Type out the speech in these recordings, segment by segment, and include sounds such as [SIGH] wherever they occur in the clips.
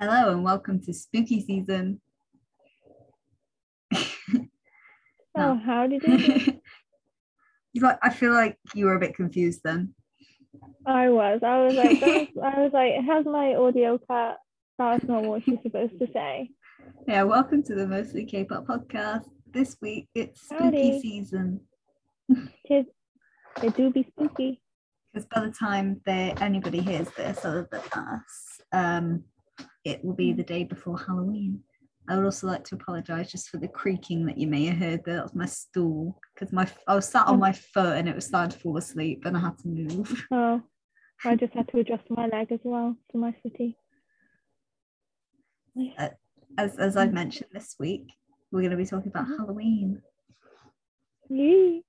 Hello and welcome to spooky season. [LAUGHS] Oh, how did it? [LAUGHS] you got, I feel like you were a bit confused then. I was. I was like, [LAUGHS] was, I was like, how's my audio cut? That's not what she's supposed to say. Yeah, welcome to the Mostly K-pop podcast. This week it's spooky Howdy. season Tis, they do be spooky. because by the time they anybody hears this other than us, um, it will be the day before Halloween. I would also like to apologise just for the creaking that you may have heard. That was my stool because my I was sat on my foot and it was starting to fall asleep and I had to move. [LAUGHS] Oh, I just had to adjust my leg as well to my city. Uh, as as I've mentioned this week, we're going to be talking about. Halloween. Yee.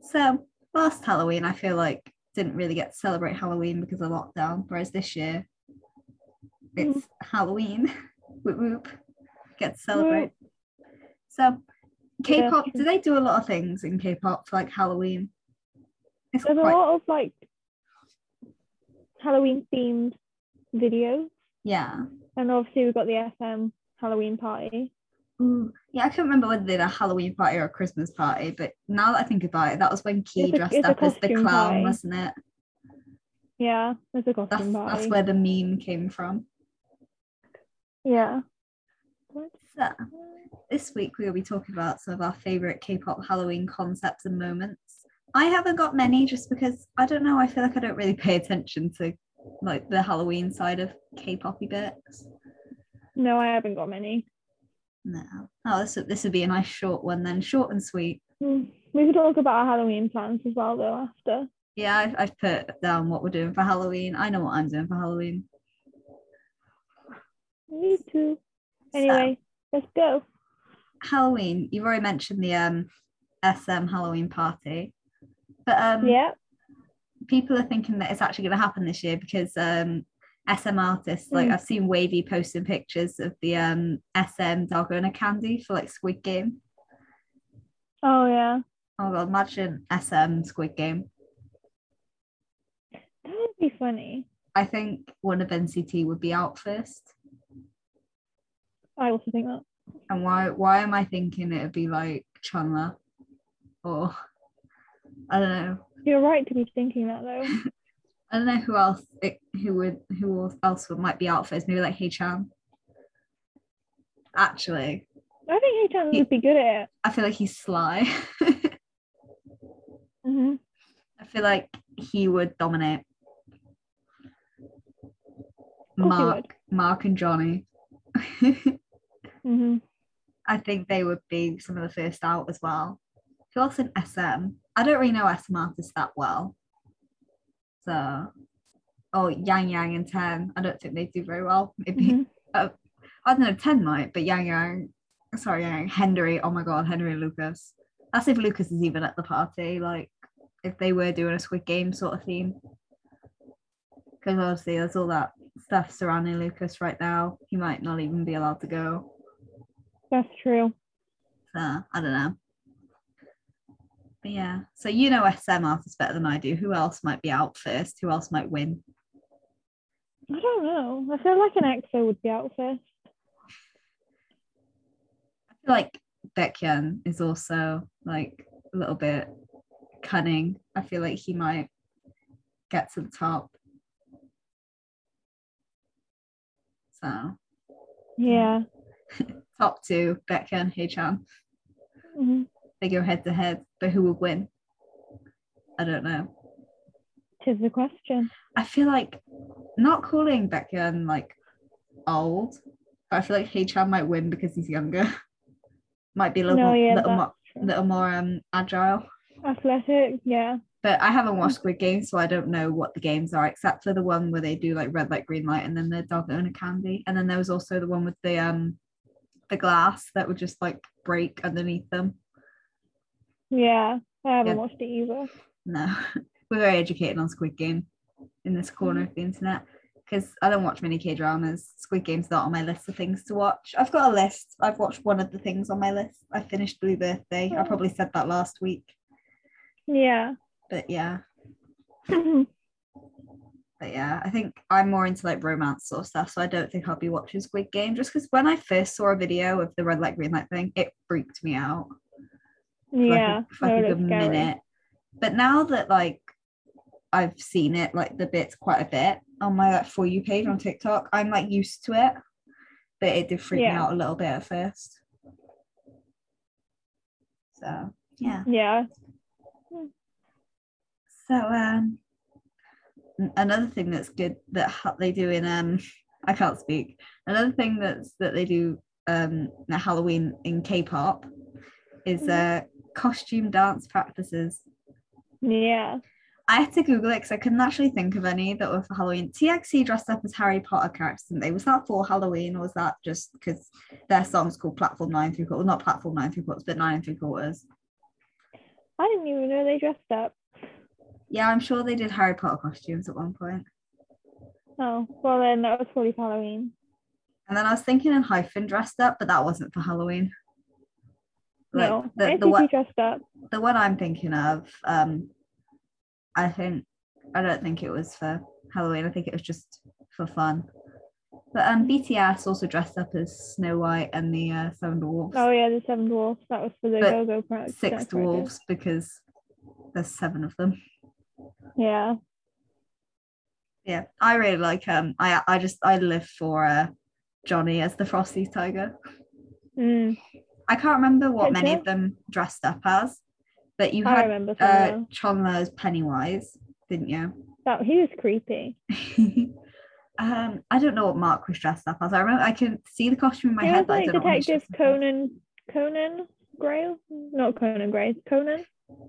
So last Halloween, I feel like didn't really get to celebrate Halloween because of lockdown, whereas this year it's mm-hmm. Halloween. [LAUGHS] whoop whoop. Get to celebrate. So K-pop, do they do a lot of things in K-pop for like Halloween? It's There's a lot of like Halloween themed videos, yeah. and obviously we've got the SM Halloween party. Ooh. Yeah, I can't remember whether they did a Halloween party or a Christmas party, but now that I think about it, that was when Key It's dressed a up as the clown, party. wasn't it? Yeah, there's a That's costume party. that's where the meme came from. Yeah. So this week we'll be talking about some of our favorite K-pop Halloween concepts and moments. I haven't got many just because I don't know. I feel like I don't really pay attention to like the Halloween side of K-poppy bits. No, I haven't got many. No. Oh, this would- this would be a nice short one then, short and sweet. Hmm. We could talk about our Halloween plans as well, though, after. Yeah, I've, I've put down what we're doing for Halloween. I know what I'm doing for Halloween. Me too. Anyway, let's go. Halloween. You've already mentioned the um SM Halloween party, but um Yeah. people are thinking that it's actually going to happen this year because um SM artists like Mm. I've seen WayV posting pictures of the um SM Dalgona candy for like Squid Game. Oh, yeah. Oh god, imagine SM Squid Game. That would be funny. I think one of NCT would be out first. I also think that. And why why am I thinking it would be like Chenle or I don't know. You're right to be thinking that, though. [LAUGHS] I don't know who else it, who would who else would might be out first. Maybe like Haechan. Actually, I think H&M would be good at it. I feel like he's sly. [LAUGHS] hmm I feel like he would dominate. Mark, would. Mark and Johnny. [LAUGHS] hmm I think they would be some of the first out as well. Who else in SM? I don't really know SM artists that well. So, oh, Yang Yang and Ten. I don't think they do very well. Maybe hmm I don't know. Ten might, but Yang Yang. Sorry, Yang Yang. Hendery. Oh my God, Hendery and Lucas. That's if Lucas is even at the party. Like, if they were doing a Squid Game sort of theme. Because obviously, there's all that stuff surrounding Lucas right now. He might not even be allowed to go. That's true. So I don't know. But yeah, so you know SM artists better than I do. Who else might be out first? Who else might win? I don't know. I feel like an EXO would be out first. I feel like Baekhyun is also like a little bit cunning. I feel like he might get to the top. So Yeah. [LAUGHS] top two, Baekhyun, Haechan. hmm They go head to head, but who would win? I don't know. Tis the question. I feel like not calling Baekhyun like old, but I feel like Haechan might win because he's younger. [LAUGHS] might be a little, No, more, yeah, little, more, little more um agile. Athletic, yeah. But I haven't watched Squid Game, so I don't know what the games are, except for the one where they do like red light, green light, and then the dalgona candy. And then there was also the one with the um the glass that would just like break underneath them. Yeah. I haven't Yeah. watched it either. No, [LAUGHS] we're very educated on Squid Game in this corner of the internet because I don't watch many K dramas. Squid Game's not on my list of things to watch. I've got a list. I've watched one of the things on my list. I finished Blue Birthday. I Oh. probably said that last week, Yeah. but yeah. [CLEARS THROAT] [LAUGHS] but yeah, I think I'm more into like romance sort of stuff, so I don't think I'll be watching Squid Game just because when I first saw a video of the red light green light thing, it freaked me out for like a- Yeah, for like a good scary. minute. But now that like I've seen it like the bits quite a bit on my like for you page on TikTok, I'm like used to it. But it did freak me out a little bit at first. So yeah. Yeah. So um another thing that's good that they do in um I can't speak. Another thing that's that they do um at Halloween in K-pop is uh costume dance practices. Yeah. I had to Google it because I couldn't actually think of any that were for Halloween. TXT dressed up as Harry Potter characters, didn't they? Was that for Halloween or was that just because their song's called Platform Nine Three Quarters? Not Platform Nine Three Quarters, but Nine and Three Quarters. I didn't even know they dressed up. Yeah, I'm sure they did Harry Potter costumes at one point. Oh, well then that was probably for Halloween. And then I was thinking ENHYPEN dressed up, but that wasn't for Halloween. Like, no, the, I the, one, dressed up. the one I'm thinking of, um, I think I don't think it was for Halloween. I think it was just for fun. But um, BTS also dressed up as Snow White and the uh, Seven Dwarfs. Oh yeah, the seven dwarfs. That was for the But go-go pra- Six dwarfs because there's seven of them. Yeah. Yeah, I really like um. I I just I live for uh, Johnny as the Frosty Tiger. Mm. I can't remember what Did many you? of them dressed up as, but you I had remember some uh. Chenle's Pennywise, didn't you? That he was creepy. [LAUGHS] um, I don't know what Mark was dressed up as. I remember I can see the costume in my he head, was but I like don't know what he was Detective. Conan Conan Gray? Not Conan Gray, Conan.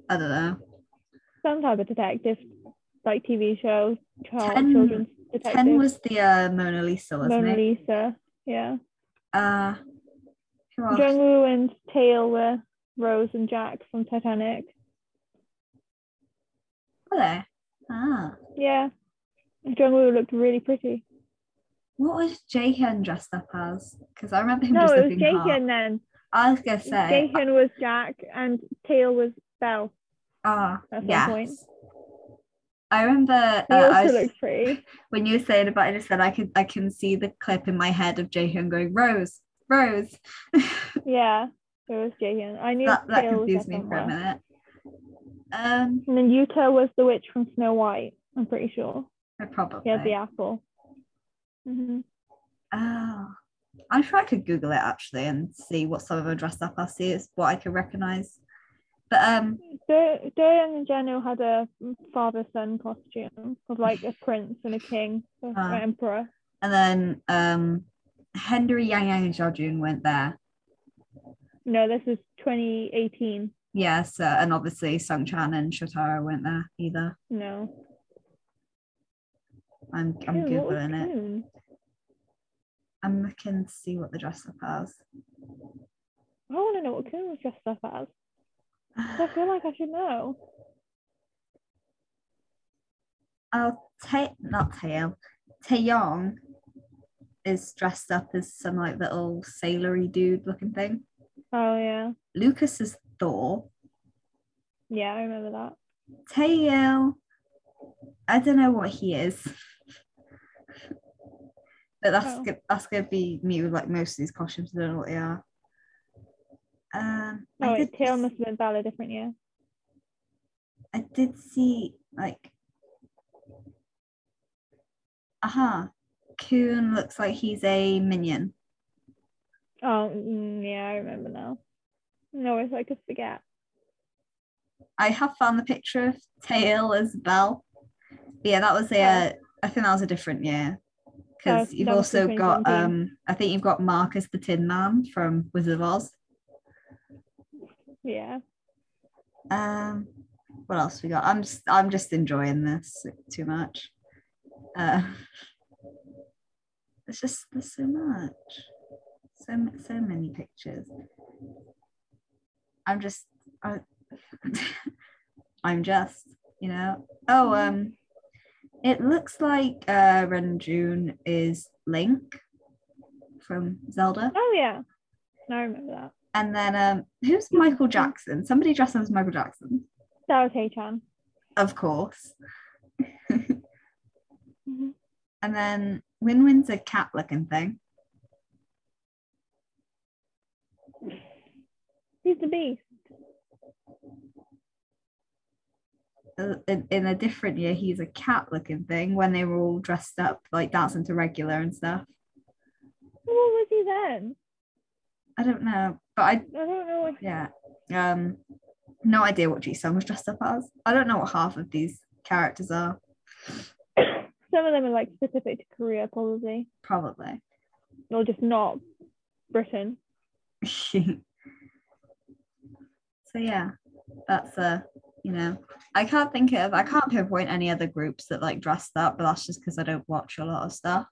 I don't know. Some type of detective, like TV show, child, Ten- children's detective. Ten was the uh, Mona Lisa, wasn't Mona it? Lisa. Yeah. Uh? Jungwoo and Taeil were Rose and Jack from Titanic. Were they? Ah, Yeah. Jungwoo looked really pretty. what was Jaehyun dressed up as? Because I remember him No, just it was. Jaehyun then. I was gonna say. Jaehyun was Jack and Taeil was Belle. Ah, at one yes. I remember uh, I was- [LAUGHS] when you were saying about it, I said I could I can see the clip in my head of Jaehyun going Rose, Rose. [LAUGHS] Yeah, it was Jaehyun. I knew that that confused me for a minute. Um, And then Yuta was the witch from Snow White. I'm pretty sure. I probably. He had the apple. hmm Oh, I'm sure I could Google it actually and see what some of them dressed up as. See is what I could recognize. But um, Do Doyoung and Jeno had a father-son costume of like a prince and a king, or Ah. an emperor. and then um, Hendery Yang Yang and Xiaojun went there. No, this is 2018. Yes, uh, and obviously Sung Chan and Shotaro went there either. No. I'm I'm Ew, googling it. I'm looking to see what the dress up as. I want to know what Kun was dressed up as. I feel like I should know. Oh, Tae not Taeyong. Taeyong is dressed up as some like little sailory dude looking thing. Oh yeah, Lucas is Thor. yeah, I remember that. Taeyong, I don't know what he is. but that's Oh. good. That's gonna be me with like most of these costumes. I don't know what they are. Um, Oh, I did, Taeil must have been Bella different year. I did see like, aha, Kun looks like he's a minion. Oh, mm, yeah, I remember now. No, it's like I forget. I have found the picture of Taeil as Belle. But yeah, that was a. Uh, I think that was a different year because Oh, you've also got. um I think you've got Marcus the Tin Man from Wizard of Oz. Yeah. Um, what else we got? I'm just I'm just enjoying this too much. Uh, it's just there's so much, so so many pictures. I'm just I, [LAUGHS] I'm just you know. Oh, um, it looks like uh Renjun is Link from Zelda. Oh yeah. No, I remember that. And then um, who's Michael Jackson? Somebody dressed up as Michael Jackson. That was Haechan. Of course. Mhm. And then WinWin's a cat looking thing. He's the beast. Uh, In, in a different year, he's a cat looking thing when they were all dressed up, like dancing to regular and stuff. What was he then? I don't know, but I I don't know. Yeah, um, no idea what Jisung was dressed up as. I don't know what half of these characters are. Some of them are like specific to Korea, probably, Probably. or just not Britain. [LAUGHS] so yeah, that's a you know, I can't think of, I can't pinpoint any other groups that like dressed up, but that's just because I don't watch a lot of stuff.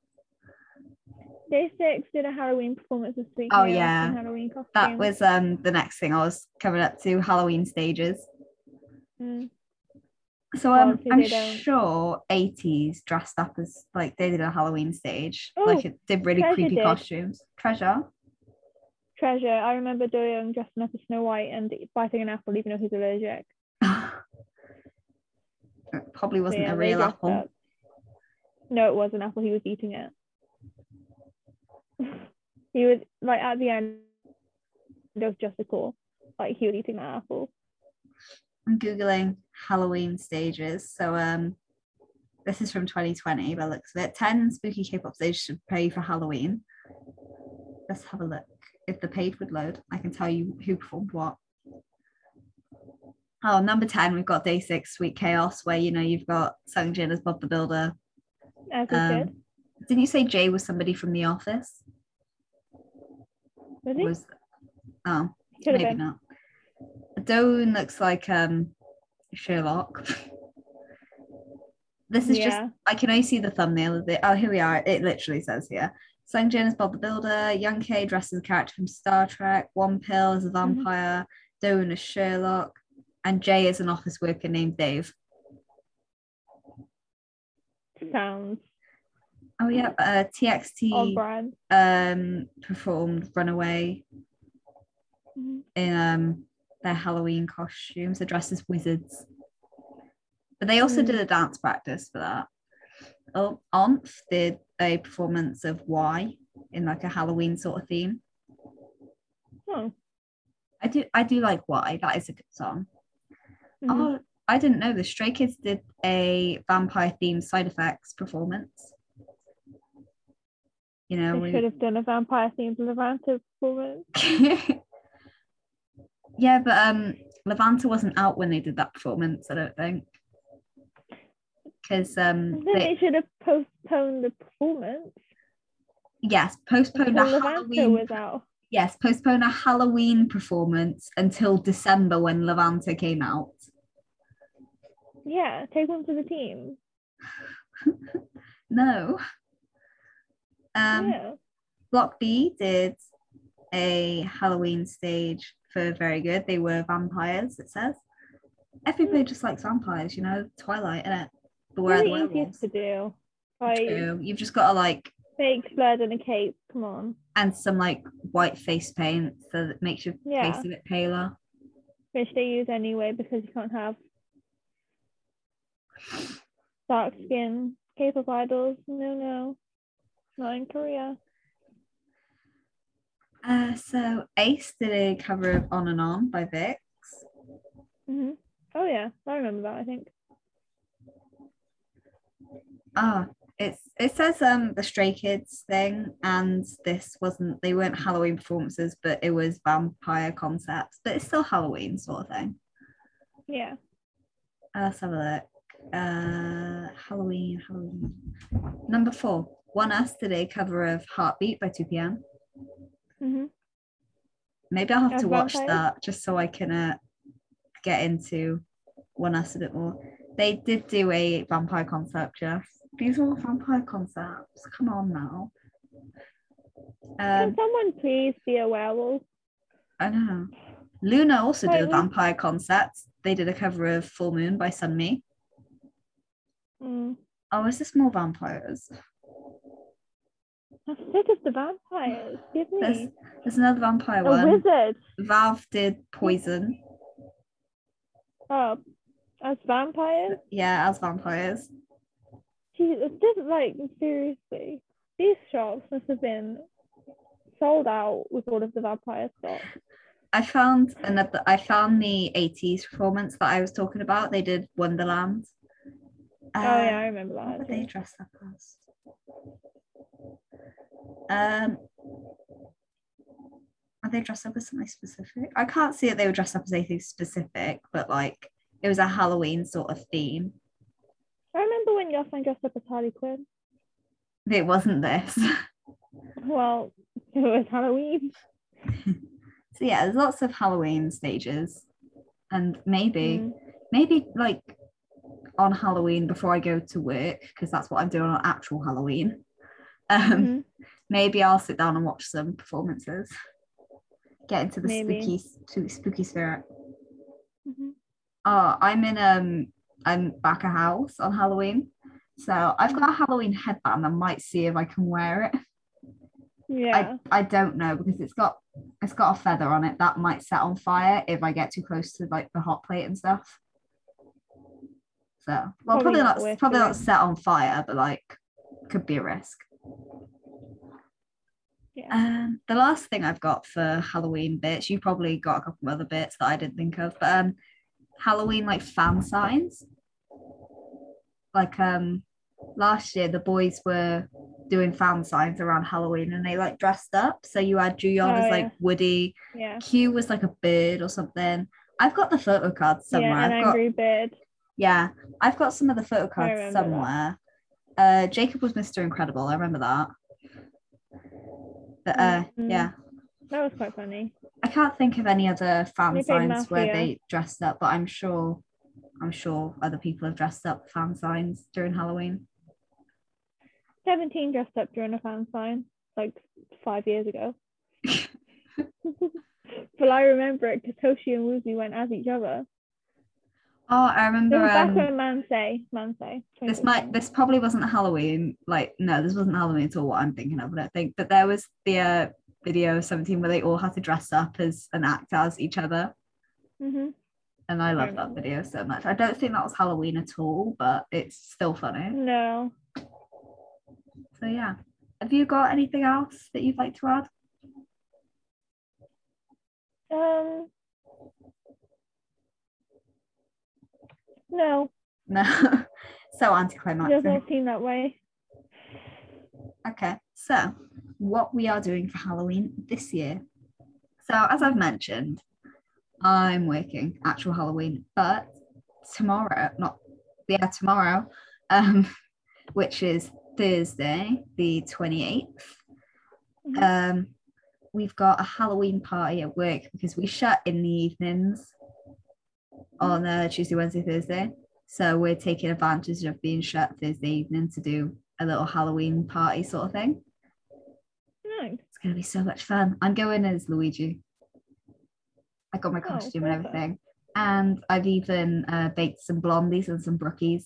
Day six did a Halloween performance this week. Oh, yeah. Halloween costumes. That was um the next thing I was coming up to Halloween stages. Mm. So um, I'm sure ATEEZ dressed up as like they did a Halloween stage, Oh, like it did really creepy did. costumes. Treasure. Treasure. I remember Doyoung dressing up as Snow White and biting an apple, even though he's allergic. [SIGHS] it probably wasn't yeah, a real apple. up. No, it was an apple. He was eating it. He was like at the end of just a call, like he was eating that apple. I'm googling Halloween stages. So um, this is from 2020 by the looks of it. 10 spooky K-pop stages prepare you for Halloween. Let's have a look. If the page would load, I can tell you who performed what. Oh, number 10, we've got Day Six, Sweet Chaos, where you know you've got Sung Jin as Bob the Builder. As Um, should. Didn't you say Jae was somebody from The Office? Was? Was oh, Could maybe not. Dowoon looks like um Sherlock. [LAUGHS] this is just yeah. I can only see the thumbnail of it. Oh, here we are. It literally says here. Sung Jin as Bob the Builder, Young K dressed as a character from Star Trek, Wonpil as a vampire, Dowoon is Sherlock, and Jae is an office worker named Dave. Sounds Oh yeah, uh, TXT um performed Runaway Mhm. in um their Halloween costumes. They're dressed as wizards. But they also Mm. did a dance practice for that. Oh, Onf did a performance of Why in like a Halloween sort of theme. Oh. I do I do like Why. That is a good song. mhm. Oh, I didn't know the Stray Kids did a vampire themed side effects performance. You know, we- should have done a vampire themed Levanter performance. [LAUGHS] yeah, but um Levanter wasn't out when they did that performance, I don't think. Because um Then they, they should have postponed the performance. yes, postponed a Halloween was out. yes, postpone a Halloween performance until December when Levanter came out. Yeah, take one for the team. [LAUGHS] No. Um yeah. Block B did a Halloween stage for very good. They were vampires, it says. Everybody just likes vampires, you know, Twilight, innit? But where are Really the werewolves? to do. Like True. You've just got to like fake blood and a cape. Come on. and some like white face paint so that makes your Yeah. face a bit paler. Which they use anyway because you can't have dark skin K-pop idols. No, no. Not in Korea. Uh, so Ace did a cover of On and On by VIXX. hmm Oh yeah, I remember that. I think. Ah, it's it says um the Stray Kids thing, and this wasn't they weren't Halloween performances, but it was vampire concepts, but it's still Halloween sort of thing. Yeah. Uh, let's have a look. Uh, Halloween, Halloween. Number four, ONEUS did a cover of Heartbeat by 2 p.m. hmm Maybe I'll have to watch that just so I can uh, get into ONEUS a bit more. They did do a vampire concept, Jeff. These are all vampire concepts. Come on now. Can Um, someone please be a werewolf? I know. Luna also did a we- vampire concept. They did a cover of Full Moon by Sunmi. Mm. Oh, is this more vampires? I'm sick of the vampires. Give me there's another vampire a one. wizard. Valve did Poison. Oh, as vampires. Yeah, as vampires. Jesus, just like seriously, these shops must have been sold out with all of the vampire stuff. I found another. I found the ATEEZ performance that I was talking about. They did Wonderland. oh yeah, I um, remember What were that. they actually. dressed up as? Um, are they dressed up as something specific? I can't see that they were dressed up as anything specific, but like it was a Halloween sort of theme. I remember when your friend dressed up as Harley Quinn. It wasn't this. [LAUGHS] Well, it was Halloween. [LAUGHS] so yeah, there's lots of Halloween stages, and maybe Mm. maybe like on Halloween before I go to work because that's what I'm doing on actual Halloween. Um, Mhm. Maybe I'll sit down and watch some performances. Get into the Maybe. spooky spooky, spirit. Mhm. Oh, I'm in um I'm back a house on Halloween. So I've got a Halloween headband. I might see if I can wear it. Yeah. I, I don't know because it's got it's got a feather on it that might set on fire if I get too close to like the hot plate and stuff. So well Probably probably, not probably not set on fire, but like could be a risk. Yeah. Um, the last thing I've got for Halloween bits, you probably got a couple of other bits that I didn't think of, but um, Halloween like fan signs. Like um, last year the boys were doing fan signs around Halloween and they like dressed up. So you had Juyeon Oh, as yeah. like Woody, yeah. Q was like a bird or something. I've got the photo cards somewhere. Yeah, an I've got angry bird. yeah, I've got some of the photo cards that. somewhere. Uh, Jacob was Mr. Incredible. I remember that. But uh, Mm. yeah, That was quite funny. I can't think of any other fan They signs where they dressed up, but I'm sure, I'm sure other people have dressed up fan signs during Halloween. 17 dressed up during a fan sign like five years ago. [LAUGHS] [LAUGHS] but I remember it because Hoshi and Woozi went as each other. Oh, I It remember. was back Um, Mansae. this might, this probably wasn't Halloween. Like, no, this wasn't Halloween at all. What I'm thinking of, I don't think. But there was the uh, video of 17 where they all had to dress up as and act as each other. hmm And I love that video so much. I don't think that was Halloween at all, but it's still funny. No. So yeah. Have you got anything else that you'd like to add? Um. No, No. [LAUGHS] so it anticlimactic. doesn't seem that way. Okay, so what we are doing for Halloween this year. So, as I've mentioned, I'm working actual Halloween, but tomorrow, not yeah, tomorrow, um, [LAUGHS] which is Thursday, the 28th, Mhm. um, we've got a Halloween party at work because we shut in the evenings on uh, Tuesday, Wednesday, Thursday. So we're taking advantage of being shut Thursday evening to do a little Halloween party sort of thing. Nice. It's gonna be so much fun. I'm going as Luigi. I got my Oh, costume and everything, and I've even uh, baked some blondies and some brookies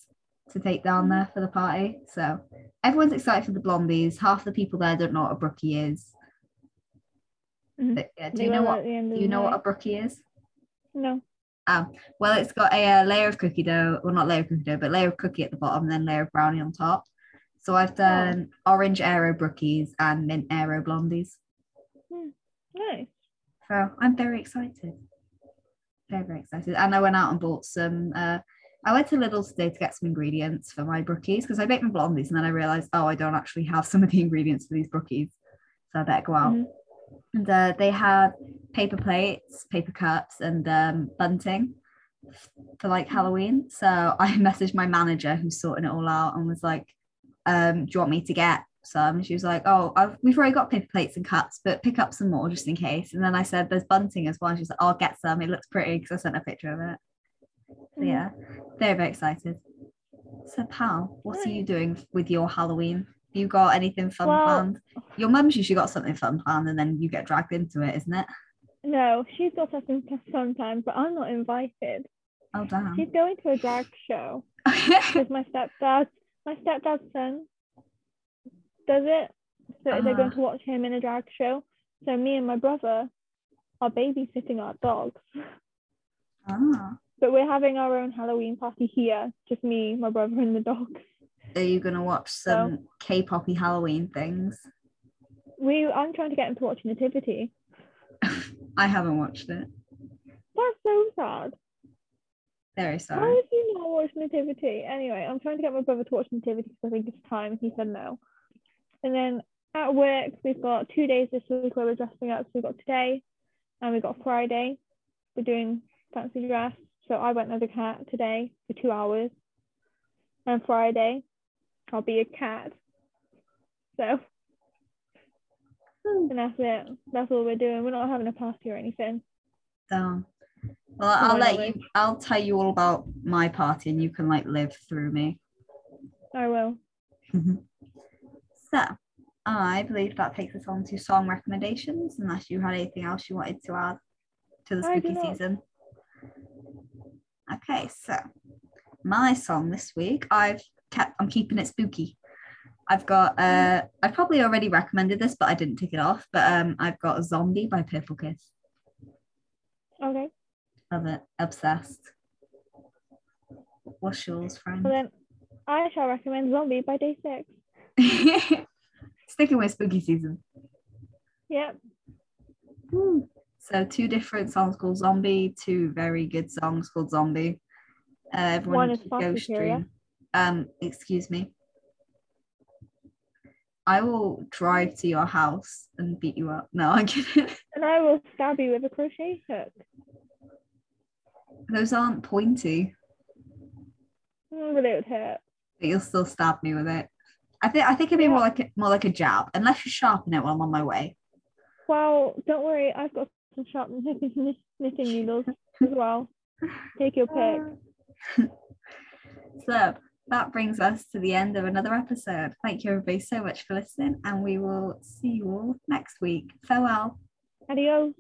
to take down Mhm. there for the party. So everyone's excited for the blondies. Half the people there don't know what a brookie is. Mhm. But, yeah, do They you know what? at the end of Do you know what a brookie is? No. Well, it's got a, uh layer of cookie dough, well, not layer of cookie dough, but layer of cookie at the bottom, and then layer of brownie on top. So I've done orange aero brookies and mint aero blondies. Nice. So I'm very excited. Very, very excited. And I went out and bought some. Uh, I went to Lidl today to get some ingredients for my brookies because I baked my blondies and then I realized, oh, I don't actually have some of the [LAUGHS] ingredients for these brookies. So I better go out. Mhm. And uh, they had paper plates, paper cups, and um, bunting for like Halloween. So [LAUGHS] I messaged my manager who's sorting it all out and was like, um, do you want me to get some? She was like, oh, I've, we've already got paper plates and cups, but pick up some more just in case. And then I said, there's bunting as well. And she's like, I'll get some. It looks pretty because I sent a picture of it. So Mhm. yeah, very, very excited. So Pal, what are you doing with your Halloween? You got anything fun Well- planned? Your mum's usually got something fun planned and then you get dragged into it, isn't it? No, she's got something fun sometimes, but I'm not invited. Oh damn. She's going to a drag show [LAUGHS] because my stepdad, my stepdad's son, does it. So they're going Ah. to watch him in a drag show. So me and my brother are babysitting our dogs. ah. But we're having our own Halloween party here, just me, my brother, and the dogs. Are you gonna watch some K-poppy Halloween things? We I'm trying to get him to watch Nativity. [LAUGHS] I haven't watched it. That's so sad. Very sad. Why did you not watch Nativity? Anyway, I'm trying to get my brother to watch Nativity because I think it's time. He said no. And then at work, we've got two days this week where we're dressing up. So we've got today and we've got Friday. We're doing fancy dress. So I went as a cat today for two hours. And Friday, I'll be a cat. So, hmm. and that's it. That's all we're doing. We're not having a party or anything. So, well, I'll No let you. I'll tell you all about my party, and you can like live through me. I will. [LAUGHS] So, I believe that takes us on to song recommendations. Unless you had anything else you wanted to add to the spooky season. Okay, so my song this week, I've kept. I'm keeping it spooky. I've got. Uh, I probably already recommended this, but I didn't tick it off. But um, I've got "Zombie" by Purple Kiss. Okay. Love it. Obsessed. What's yours, friend? Well then, I shall recommend Zombie by Day Six. [LAUGHS] Sticking with spooky season. Yep. So two different songs called Zombie, two very good songs called Zombie. Uh, everyone One is go stream. Um, excuse me. I will drive to your house and beat you up. No, [LAUGHS] I'm kidding. And I will stab you with a crochet hook. Those aren't pointy, Mm, But it would hurt. but you'll still stab me with it. I think I think it'd be more like a, more like a jab, unless you sharpen it while I'm on my way. Well, don't worry, I've got some sharp knitting, [LAUGHS] knitting needles as well. Take your pick. [LAUGHS] So that brings us to the end of another episode. Thank you everybody so much for listening, and we will see you all next week. Farewell. Adios.